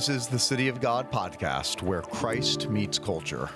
This is the City of God podcast where Christ meets culture.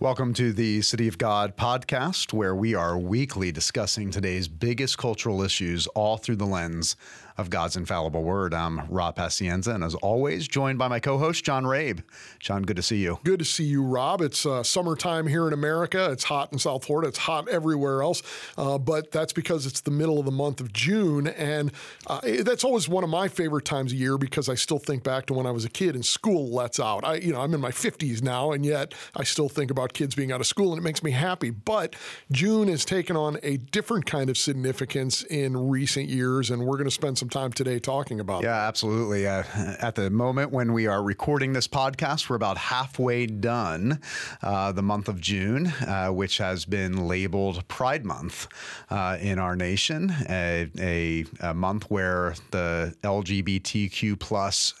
Welcome to the City of God podcast, where we are weekly discussing today's biggest cultural issues all through the lens of God's infallible word. I'm Rob Pacienza, and as always, joined by my co host, John Rabe. John, good to see you. Good to see you, Rob. It's uh, summertime here in America. It's hot in South Florida. It's hot everywhere else, uh, but that's because it's the middle of the month of June. And uh, that's always one of my favorite times of year because I still think back to when I was a kid and school lets out. I, you know, I'm in my 50s now, and yet I still think about kids being out of school, and it makes me happy. But June has taken on a different kind of significance in recent years, and we're going to spend some some time today talking about. Yeah, absolutely. Uh, at the moment when we are recording this podcast, we're about halfway done uh, the month of June, uh, which has been labeled Pride Month uh, in our nation, a, a, a month where the LGBTQ plus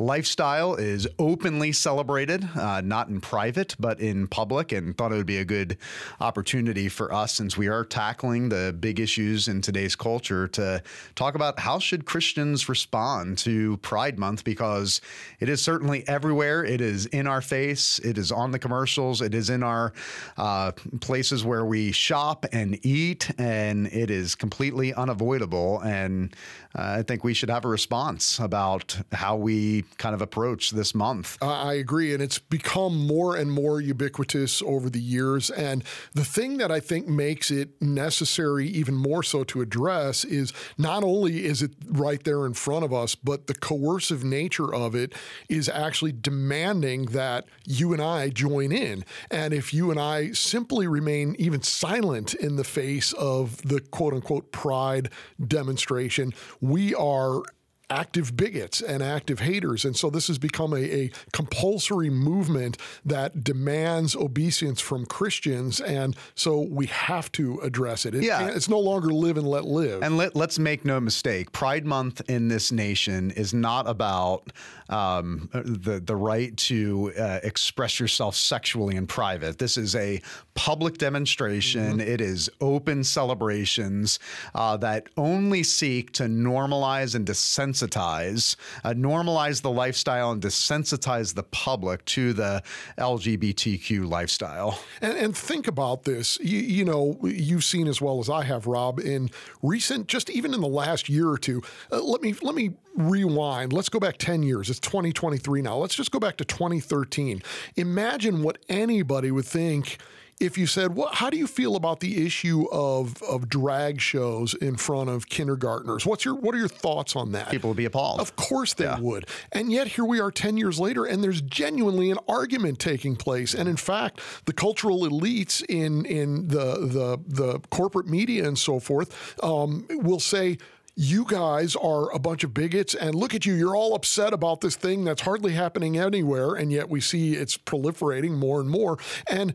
lifestyle is openly celebrated, uh, not in private, but in public, and thought it would be a good opportunity for us, since we are tackling the big issues in today's culture, to talk about how should Christians respond to Pride Month because it is certainly everywhere. It is in our face. It is on the commercials. It is in our uh, places where we shop and eat, and it is completely unavoidable. And uh, I think we should have a response about how we kind of approach this month. I agree. And it's become more and more ubiquitous over the years. And the thing that I think makes it necessary, even more so to address, is not only is it right there in front of us, but the coercive nature of it is actually demanding that you and I join in. And if you and I simply remain even silent in the face of the quote unquote pride demonstration, we are active bigots and active haters. And so this has become a, a compulsory movement that demands obeisance from Christians. And so we have to address it. it yeah. It's no longer live and let live. And let, us make no mistake Pride Month in this nation is not about um, the, the right to uh, express yourself sexually in private. This is a public demonstration, mm-hmm. it is open celebrations uh, that only seek to normalize and desensitize desensitize, uh, normalize the lifestyle and desensitize the public to the LGBTQ lifestyle. And, and think about this. You, you, know, you've seen as well as I have, Rob, in recent, just even in the last year or two. Uh, let me let me rewind. Let's go back ten years. It's 2023 now. Let's just go back to 2013. Imagine what anybody would think if you said, "Well, how do you feel about the issue of of drag shows in front of kindergartners?" What's your what are your thoughts on that? People would be appalled. Of course they yeah. would. And yet here we are 10 years later and there's genuinely an argument taking place. And in fact, the cultural elites in in the the the corporate media and so forth um, will say you guys are a bunch of bigots and look at you you're all upset about this thing that's hardly happening anywhere and yet we see it's proliferating more and more. And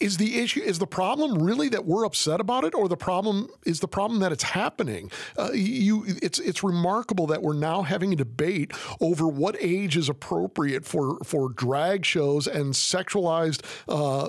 is the issue is the problem really that we're upset about it or the problem is the problem that it's happening? Uh, you it's it's remarkable that we're now having a debate over what age is appropriate for for drag shows and sexualized uh,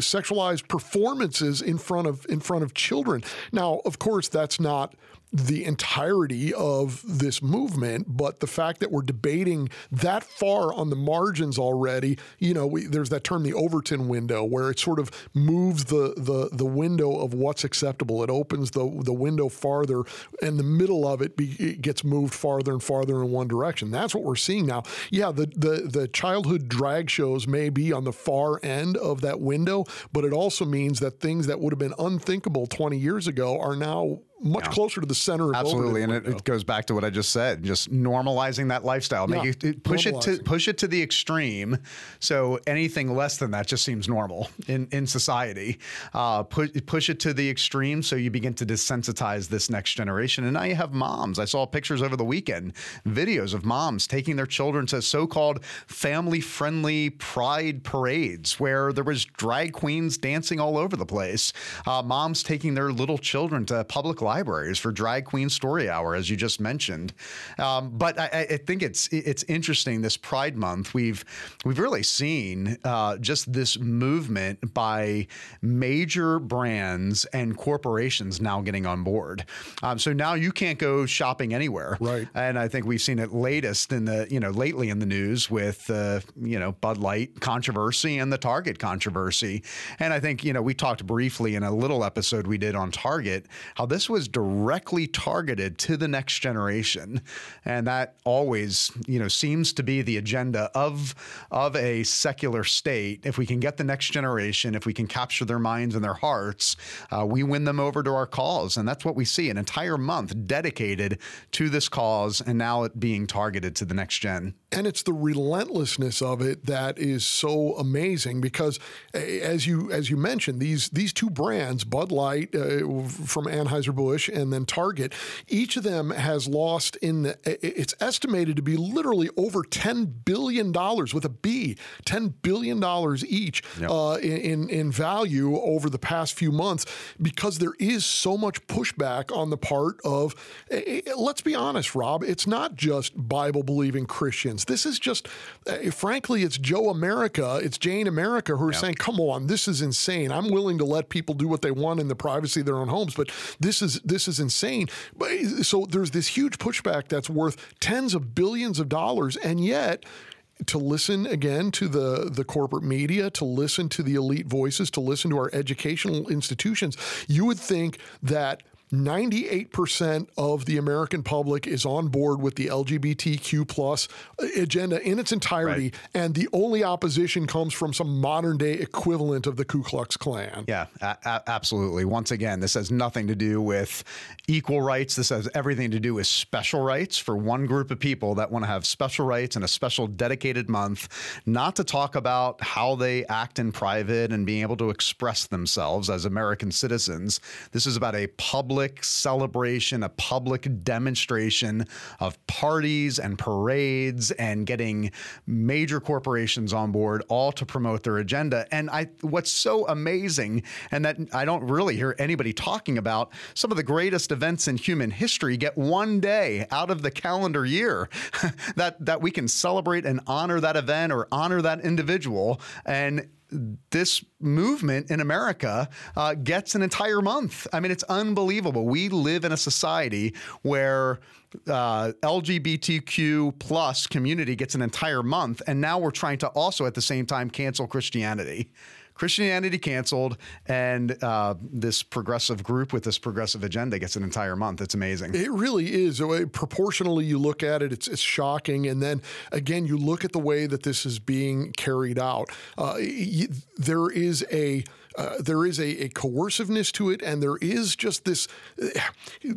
sexualized performances in front of in front of children. Now of course that's not the entirety of this movement, but the fact that we're debating that far on the margins already, you know, we, there's that term, the Overton window, where it sort of moves the the the window of what's acceptable. It opens the the window farther, and the middle of it, be, it gets moved farther and farther in one direction. That's what we're seeing now. Yeah, the the the childhood drag shows may be on the far end of that window, but it also means that things that would have been unthinkable 20 years ago are now much yeah. closer to the center of absolutely, and it, it, goes back to what I just said, just normalizing that lifestyle, yeah. Make it, push it to push it to the extreme. So anything less than that just seems normal in in society. Uh, push push it to the extreme, so you begin to desensitize this next generation. And now you have moms. I saw pictures over the weekend, videos of moms taking their children to so-called family-friendly pride parades where there was drag queens dancing all over the place. Uh, moms taking their little children to public libraries libraries for Drag Queen Story Hour, as you just mentioned. Um, but I, I, think it's it's interesting this Pride Month. We've we've really seen uh, just this movement by major brands and corporations now getting on board. Um, so now you can't go shopping anywhere, right? And I think we've seen it latest in the you know lately in the news with uh, you know Bud Light controversy and the Target controversy. And I think you know we talked briefly in a little episode we did on Target how this was directly targeted to the next generation, and that always you know seems to be the agenda of of a secular state. If we can get the next generation, if we can capture their minds and their hearts, uh, we win them over to our cause, and that's what we see an entire month dedicated to this cause, and now it being targeted to the next gen. And it's the relentlessness of it that is so amazing because, as you as you mentioned, these these two brands, Bud Light uh, from Anheuser Busch and then Target, each of them has lost in the. It's estimated to be literally over ten billion dollars with a B, ten billion dollars each yep. uh, in in value over the past few months because there is so much pushback on the part of. Let's be honest, Rob. It's not just Bible believing Christians. This is just, uh, frankly, it's Joe America, it's Jane America who are yep. saying, "Come on, this is insane. I'm willing to let people do what they want in the privacy of their own homes, but this is this is insane." But, so there's this huge pushback that's worth tens of billions of dollars, and yet to listen again to the the corporate media, to listen to the elite voices, to listen to our educational institutions, you would think that 98% of the American public is on board with the LGBTQ plus agenda in its entirety, right. and the only opposition comes from some modern day equivalent of the Ku Klux Klan. Yeah, a- absolutely. Once again, this has nothing to do with equal rights. This has everything to do with special rights for one group of people that want to have special rights and a special dedicated month, not to talk about how they act in private and being able to express themselves as American citizens. This is about a public public celebration, a public demonstration of parties and parades and getting major corporations on board, all to promote their agenda. And I, what's so amazing, and that I don't really hear anybody talking about, some of the greatest events in human history get one day out of the calendar year that that we can celebrate and honor that event or honor that individual. And this movement in America uh, gets an entire month. I mean, it's unbelievable. We live in a society where uh, LGBTQ plus community gets an entire month, and now we're trying to also at the same time cancel Christianity. Christianity canceled, and uh, this progressive group with this progressive agenda gets an entire month. It's amazing. It really is. Proportionally, you look at it, it's, it's shocking. And then again, you look at the way that this is being carried out. Uh, there is a uh, there is a, a, coerciveness to it, and there is just this.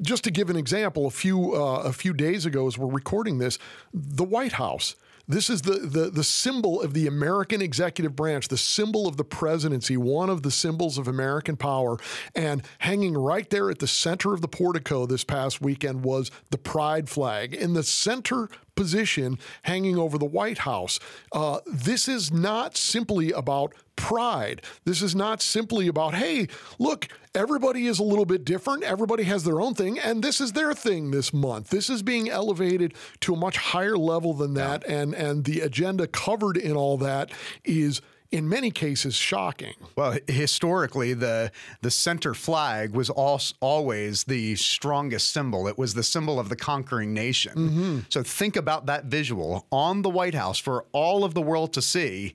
Just to give an example, a few uh, a few days ago, as we're recording this, the White House this is the, the, the symbol of the American executive branch, the symbol of the presidency, one of the symbols of American power. And hanging right there at the center of the portico this past weekend was the pride flag. In the center position hanging over the White House. Uh, this is not simply about pride. This is not simply about, hey, look, everybody is a little bit different. Everybody has their own thing, and this is their thing this month. This is being elevated to a much higher level than that, yeah. and and the agenda covered in all that is in many cases shocking. Well, historically, the the center flag was also always the strongest symbol. It was the symbol of the conquering nation. Mm-hmm. So think about that visual on the White House for all of the world to see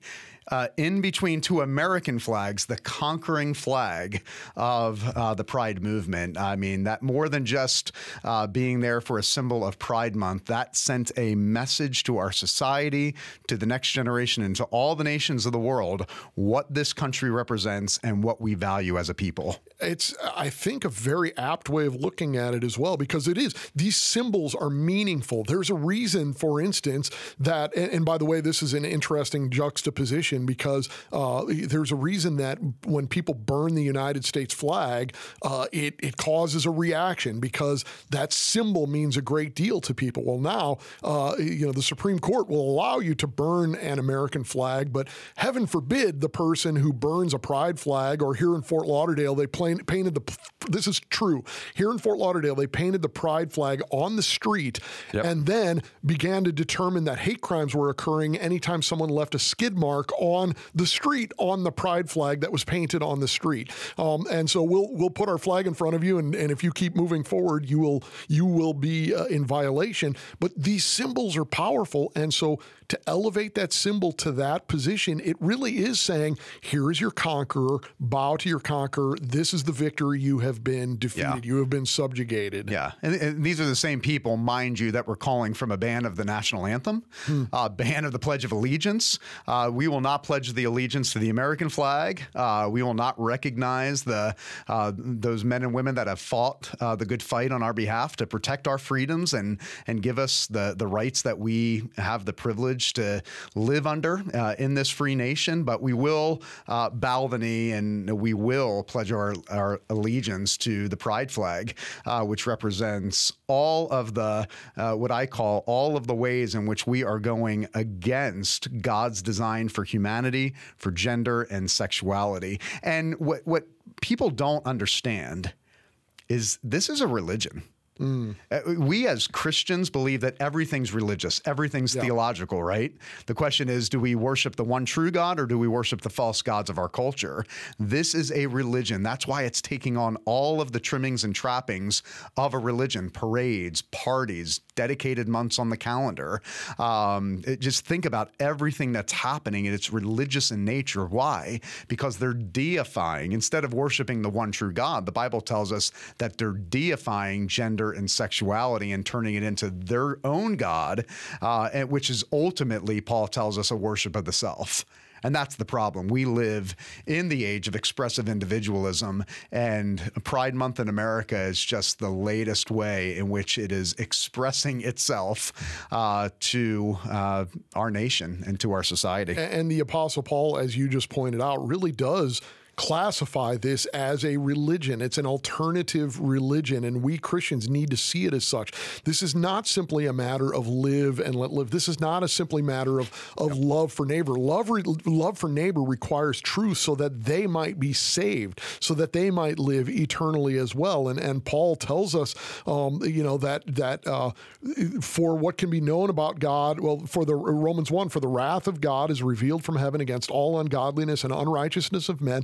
uh, in between two American flags, the conquering flag of uh, the Pride movement. I mean, that more than just uh, being there for a symbol of Pride Month, that sent a message to our society, to the next generation, and to all the nations of the world what this country represents and what we value as a people. It's, I think, a very apt way of looking at it as well, because it is. These symbols are meaningful. There's a reason, for instance, that, and, and by the way, this is an interesting juxtaposition because uh, there's a reason that when people burn the United States flag, uh, it, it causes a reaction because that symbol means a great deal to people. Well, now, uh, you know, the Supreme Court will allow you to burn an American flag, but heaven forbid the person who burns a pride flag or here in Fort Lauderdale, they painted the, this is true, here in Fort Lauderdale, they painted the pride flag on the street yep. and then began to determine that hate crimes were occurring anytime someone left a skid mark on the street on the pride flag that was painted on the street. Um, and so we'll we'll put our flag in front of you, and, and if you keep moving forward, you will you will be uh, in violation. But these symbols are powerful, and so to elevate that symbol to that position, it really is saying, here is your conqueror, bow to your conqueror. This is the victory you have been defeated, yeah. you have been subjugated. Yeah. And, and, these are the same people, mind you, that were calling from a ban of the national anthem, hmm. uh, ban of the Pledge of Allegiance. Uh, we will not pledge the allegiance to the American flag. Uh, we will not recognize the uh, those men and women that have fought uh, the good fight on our behalf to protect our freedoms and and give us the the rights that we have the privilege privilege to live under uh, in this free nation, but we will uh, bow the knee and we will pledge our, our allegiance to the pride flag, uh, which represents all of the, uh, what I call all of the ways in which we are going against God's design for humanity, for gender, and sexuality. And what, what people don't understand is this is a religion. Mm. We as Christians believe that everything's religious, everything's yeah. theological, right? The question is do we worship the one true God or do we worship the false gods of our culture? This is a religion. That's why it's taking on all of the trimmings and trappings of a religion parades, parties, dedicated months on the calendar. Um, it, just think about everything that's happening and it's religious in nature. Why? Because they're deifying, instead of worshiping the one true God, the Bible tells us that they're deifying gender gender and sexuality and turning it into their own God, uh, which is ultimately, Paul tells us, a worship of the self. And that's the problem. We live in the age of expressive individualism, and Pride Month in America is just the latest way in which it is expressing itself uh, to uh, our nation and to our society. And the Apostle Paul, as you just pointed out, really does classify this as a religion. It's an alternative religion, and we Christians need to see it as such. This is not simply a matter of live and let live. This is not a simply matter of, of yep. love for neighbor. Love, love for neighbor requires truth so that they might be saved, so that they might live eternally as well. And and Paul tells us, um, you know, that that uh, for what can be known about God, well, for the Romans one, for the wrath of God is revealed from heaven against all ungodliness and unrighteousness of men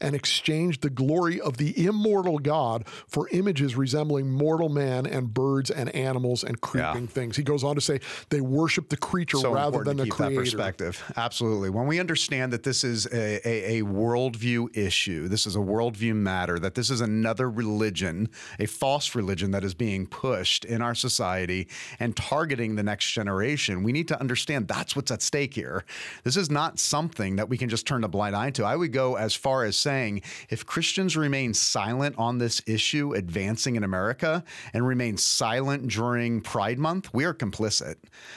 and exchanged the glory of the immortal God for images resembling mortal man and birds and animals and creeping yeah. things. He goes on to say they worship the creature so rather than the creator. perspective. Absolutely. When we understand that this is a, a, a worldview issue, this is a worldview matter, that this is another religion, a false religion that is being pushed in our society and targeting the next generation, we need to understand that's what's at stake here. This is not something that we can just turn a blind eye to. I would go as far as saying if Christians remain silent on this issue advancing in America and remain silent during Pride Month, we are complicit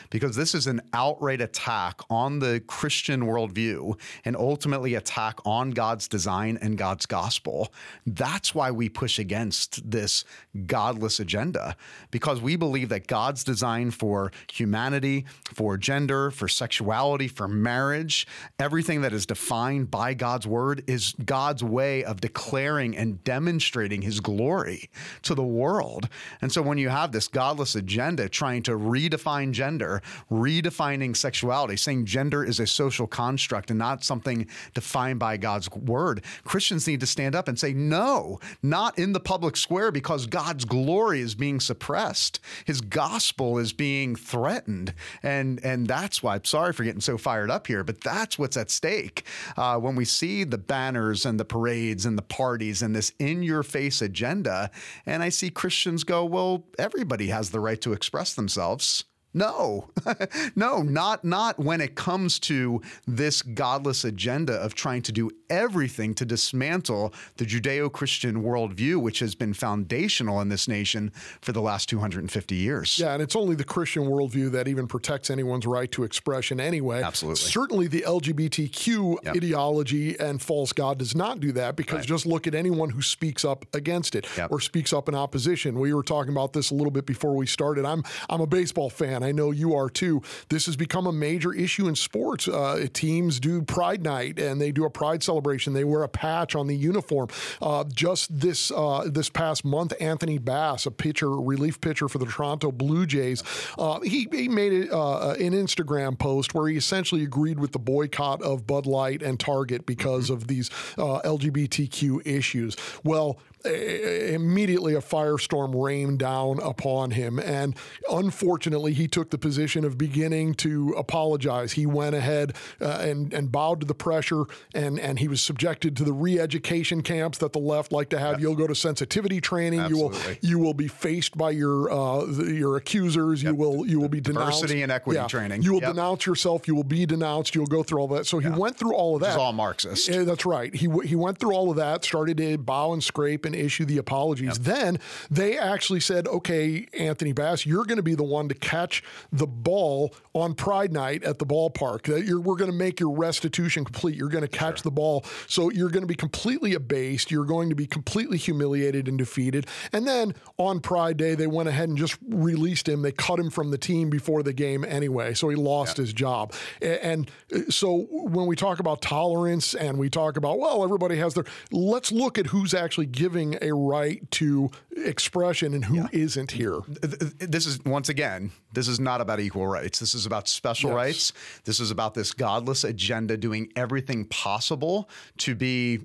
because this is an outright attack on the Christian worldview and ultimately attack on God's design and God's gospel. That's why we push against this godless agenda because we believe that God's design for humanity, for gender, for sexuality, for marriage, everything that is defined by God's word is God's way of declaring and demonstrating his glory to the world. And so when you have this godless agenda trying to redefine gender, redefining sexuality, saying gender is a social construct and not something defined by God's word, Christians need to stand up and say, no, not in the public square because God's glory is being suppressed. His gospel is being threatened. And, and that's why I'm sorry for getting so fired up here, but that's what's at stake. Uh, when we see the banners and the parades and the parties and this in your face agenda, and I see Christians go, well, everybody has the right to express themselves. No, no, not not when it comes to this godless agenda of trying to do everything to dismantle the Judeo-Christian worldview, which has been foundational in this nation for the last 250 years. Yeah, and it's only the Christian worldview that even protects anyone's right to expression anyway. Absolutely. Certainly the LGBTQ Yep. ideology and false God does not do that because Right. just look at anyone who speaks up against it Yep. or speaks up in opposition. We were talking about this a little bit before we started. I'm I'm a baseball fan. I know you are too. This has become a major issue in sports. Uh, teams do Pride Night and they do a Pride celebration. They wear a patch on the uniform. Uh, just this uh, this past month, Anthony Bass, a pitcher, relief pitcher for the Toronto Blue Jays, uh, he he made it, uh, an Instagram post where he essentially agreed with the boycott of Bud Light and Target because of these uh, LGBTQ issues. Well, immediately a firestorm rained down upon him. And unfortunately, he took the position of beginning to apologize. He went ahead uh, and, and bowed to the pressure, and, and he was subjected to the re education camps that the left like to have. You'll go to sensitivity training. You will you will be faced by your uh, the- your accusers. You will you will be denounced. Diversity and equity training. You will Yep. denounce yourself. You will be denounced. You'll go through all that. So he went through all of that. It's all Marxist. Yeah, that's right. He he went through all of that, started to bow and scrape and issue the apologies. Then they actually said, "Okay, Anthony Bass, you're going to be the one to catch the ball on Pride Night at the ballpark. That we're going to make your restitution complete. You're going to catch the ball, so you're going to be completely abased. You're going to be completely humiliated and defeated." And then on Pride Day, they went ahead and just released him. They cut him from the team before the game anyway, so he lost his job. And uh, so when we talk about tolerance and we talk about, well, everybody has their, let's look at who's actually giving a right to expression and who not here. this is once again this is not about equal rights this is about special Yes. rights this is about this godless agenda doing everything possible to be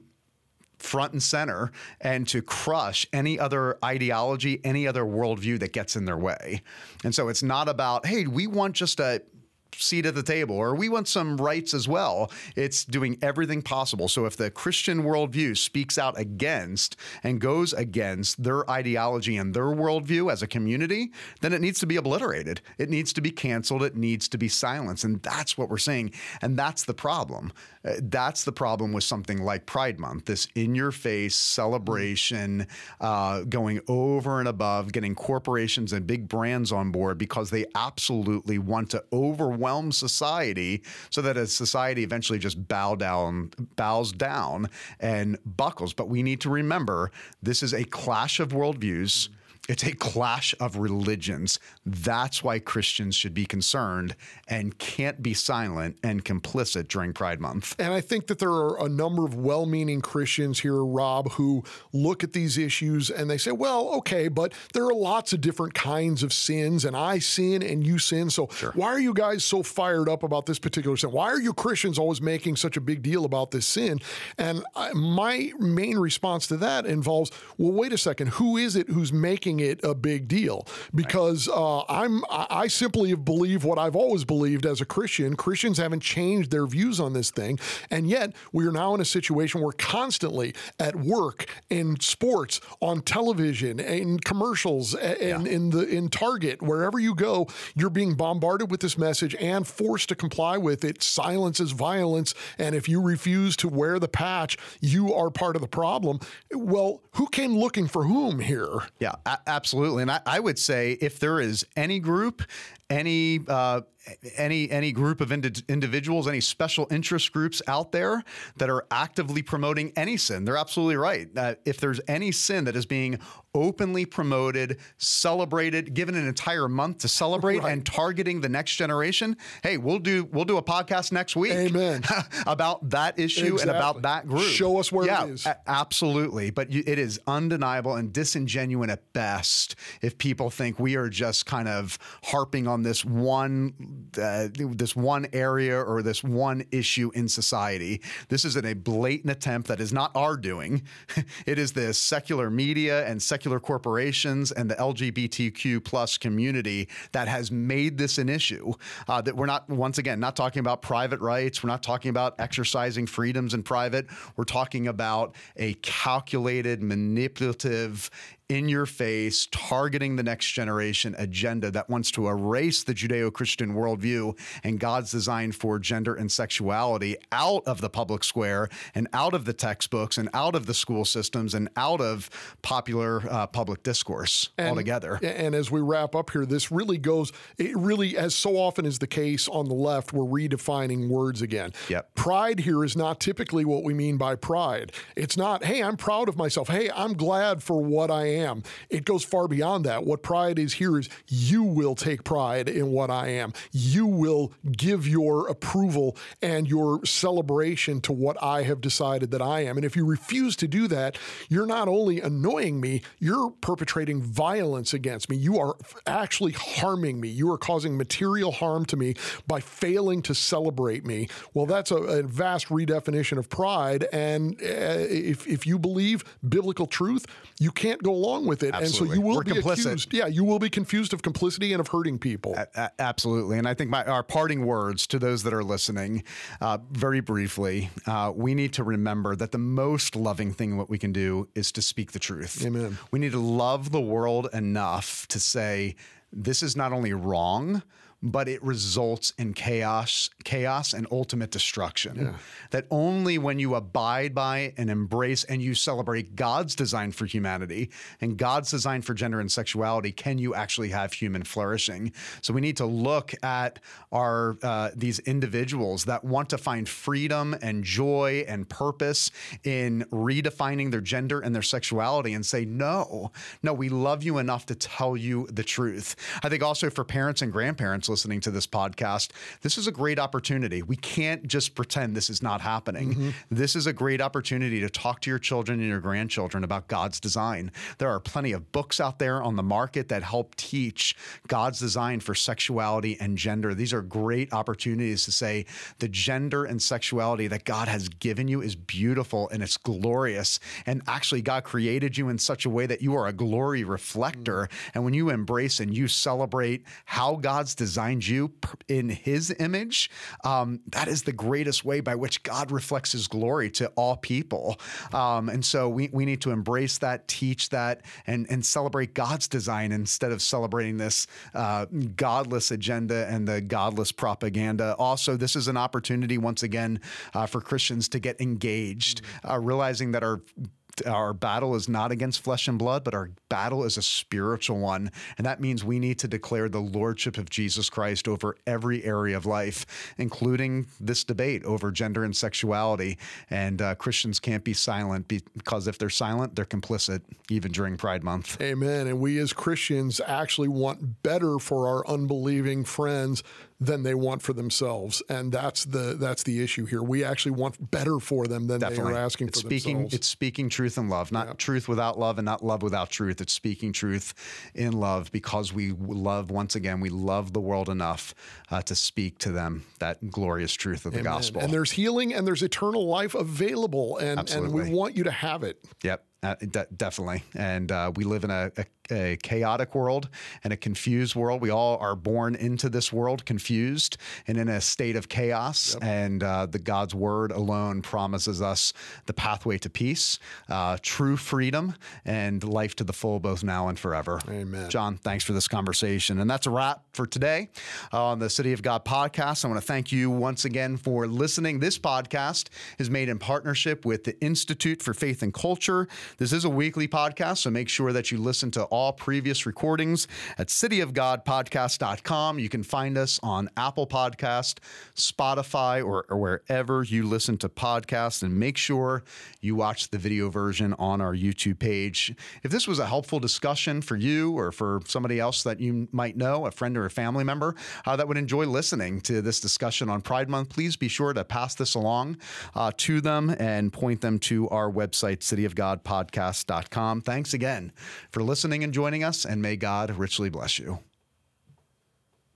front and center and to crush any other ideology any other worldview that gets in their way and so it's not about hey we want just a seat at the table or we want some rights as well. It's doing everything possible. So if the Christian worldview speaks out against and goes against their ideology and their worldview as a community, then it needs to be obliterated. It needs to be canceled. It needs to be silenced. And that's what we're saying. And that's the problem. Uh, that's the problem with something like Pride Month, this in your face celebration, uh, going over and above, getting corporations and big brands on board because they absolutely want to overwhelm society so that as society eventually just bow down, bows down and buckles. But we need to remember this is a clash of worldviews. It's a clash of religions. That's why Christians should be concerned and can't be silent and complicit during Pride Month. And I think that there are a number of well meaning Christians here, Rob, who look at these issues and they say, well, okay, but there are lots of different kinds of sins, and I sin and you sin. So why are you guys so fired up about this particular sin? Why are you Christians always making such a big deal about this sin? And I, my main response to that involves, well, wait a second, who is it who's making it a big deal? Because uh, I'm I simply believe what I've always believed as a Christian. Christians haven't changed their views on this thing, and yet we are now in a situation where constantly at work, in sports, on television, in commercials, and in the in Target, wherever you go, you're being bombarded with this message and forced to comply with it. Silence is violence, and if you refuse to wear the patch, you are part of the problem. Well, who came looking for whom here? Yeah, absolutely. And I, I would say if there is any group, any uh, any any group of indi- individuals, any special interest groups out there that are actively promoting any sin. They're absolutely right. Uh, if there's any sin that is being openly promoted, celebrated, given an entire month to celebrate, right. and targeting the next generation, hey, we'll do we'll do a podcast next week. Amen. about that issue exactly. and about that group. Show us where yeah, it is. A- absolutely, but you, it is undeniable and disingenuous at best if people think we are just kind of harping on this one uh, this one area or this one issue in society. This is a blatant attempt that is not our doing. it is the secular media and secular corporations and the LGBTQ plus community that has made this an issue. Uh, that we're not once again not talking about private rights. We're not talking about exercising freedoms in private. We're talking about a calculated, manipulative in your face, targeting the next generation agenda that wants to erase the Judeo Christian worldview and God's design for gender and sexuality out of the public square and out of the textbooks and out of the school systems and out of popular uh, public discourse and, altogether. And as we wrap up here, this really goes, it really, as so often is the case on the left, we're redefining words again. Yep. Pride here is not typically what we mean by pride. It's not, hey, I'm proud of myself. Hey, I'm glad for what I am. It goes far beyond that. What pride is here is you will take pride in what I am. You will give your approval and your celebration to what I have decided that I am. And if you refuse to do that, you're not only annoying me, you're perpetrating violence against me. You are actually harming me. You are causing material harm to me by failing to celebrate me. Well, that's a, a vast redefinition of pride. And uh, if, if you believe biblical truth, you can't go along with it. Absolutely. And so you will We're be complicit. accused. Yeah, you will be confused of complicity and of hurting people. A- a- absolutely. And I think my, our parting words to those that are listening, uh, very briefly, uh, we need to remember that the most loving thing what we can do is to speak the truth. Amen. We need to love the world enough to say, this is not only wrong, but it results in chaos, chaos and ultimate destruction. Yeah. That only when you abide by and embrace and you celebrate God's design for humanity and God's design for gender and sexuality can you actually have human flourishing. So we need to look at our uh, these individuals that want to find freedom and joy and purpose in redefining their gender and their sexuality and say no, no, we love you enough to tell you the truth. I think also for parents and grandparents listening to this podcast, this is a great opportunity. We can't just pretend this is not happening. Mm-hmm. This is a great opportunity to talk to your children and your grandchildren about God's design. There are plenty of books out there on the market that help teach God's design for sexuality and gender. These are great opportunities to say the gender and sexuality that God has given you is beautiful and it's glorious. And actually, God created you in such a way that you are a glory reflector. Mm-hmm. And when you embrace and you celebrate how God's design designed you in his image, um, that is the greatest way by which God reflects his glory to all people. Um, and so we, we need to embrace that, teach that, and, and celebrate God's design instead of celebrating this uh, godless agenda and the godless propaganda. Also, this is an opportunity, once again, uh, for Christians to get engaged, uh, realizing that our our battle is not against flesh and blood, but our battle is a spiritual one. And that means we need to declare the lordship of Jesus Christ over every area of life, including this debate over gender and sexuality. And uh, Christians can't be silent because if they're silent, they're complicit, even during Pride Month. Amen. And we as Christians actually want better for our unbelieving friends than they want for themselves, and that's the that's the issue here. We actually want better for them than Definitely. they are asking it's for speaking, themselves. It's speaking truth in love, not yeah. truth without love, and not love without truth. It's speaking truth in love because we love. Once again, we love the world enough uh, to speak to them that glorious truth of the Amen. gospel. And there's healing and there's eternal life available, and Absolutely. and we want you to have it. Yep. Uh, de- definitely. And uh, we live in a, a, a, chaotic world and a confused world. We all are born into this world confused and in a state of chaos. Yep. And uh, the God's word alone promises us the pathway to peace, uh, true freedom, and life to the full, both now and forever. Amen. John, thanks for this conversation. And that's a wrap for today on the City of God podcast. I want to thank you once again for listening. This podcast is made in partnership with the Institute for Faith and Culture. This is a weekly podcast, so make sure that you listen to all previous recordings at cityofgodpodcast.com. You can find us on Apple Podcast, Spotify, or, or wherever you listen to podcasts. And make sure you watch the video version on our YouTube page. If this was a helpful discussion for you or for somebody else that you might know, a friend or a family member uh, that would enjoy listening to this discussion on Pride Month, please be sure to pass this along uh, to them and point them to our website, cityofgodpodcast.com. Thanks again for listening and joining us, and may God richly bless you.